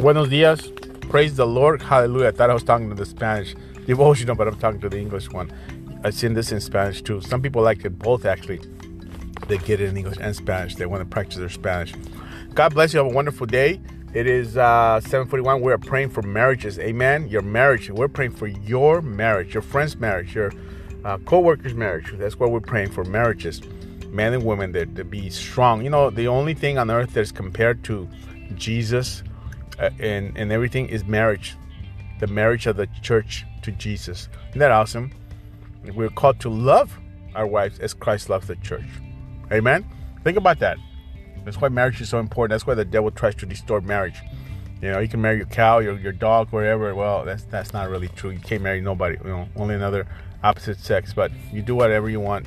Buenos dias. Praise the Lord. Hallelujah. I thought I was talking to the Spanish devotional, but I'm talking to the English one. I've seen this in Spanish too. Some people like it both actually. They get it in English and Spanish. They want to practice their Spanish. God bless you. Have a wonderful day. It is uh, 741. We are praying for marriages. Amen. Your marriage. We're praying for your marriage, your friend's marriage, your uh, co-worker's marriage. That's what we're praying for marriages. Men and women that to be strong. You know, the only thing on earth that's compared to Jesus Uh, and, and everything is marriage. The marriage of the church to Jesus. Isn't that awesome? We're called to love our wives as Christ loves the church. Amen? Think about that. That's why marriage is so important. That's why the devil tries to distort marriage. You know, you can marry your cow, your, your dog, whatever. Well, that's that's not really true. You can't marry nobody. You know, only another opposite sex. But you do whatever you want.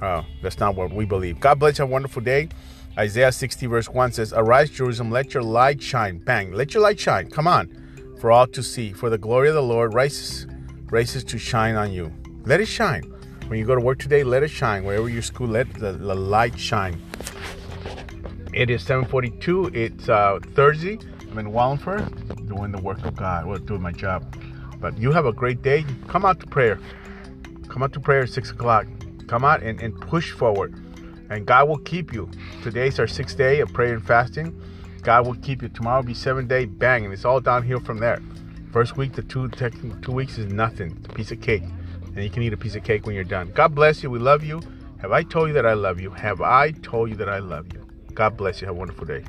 Uh, that's not what we believe. God bless you. Have a wonderful day. Isaiah 60 verse 1 says, Arise, Jerusalem, let your light shine. Bang, let your light shine. Come on, for all to see. For the glory of the Lord rises, rises to shine on you. Let it shine. When you go to work today, let it shine. Wherever you school, let the, the light shine. It is 7:42. It's uh, Thursday. I'm in Wallingford doing the work of God. Well, doing my job. But you have a great day. Come out to prayer. Come out to prayer at six o'clock. Come out and, and push forward. And God will keep you. Today's our sixth day of prayer and fasting. God will keep you. Tomorrow will be seven day bang, and it's all downhill from there. First week, the two two weeks is nothing. It's a piece of cake, and you can eat a piece of cake when you're done. God bless you. We love you. Have I told you that I love you? Have I told you that I love you? God bless you. Have a wonderful day.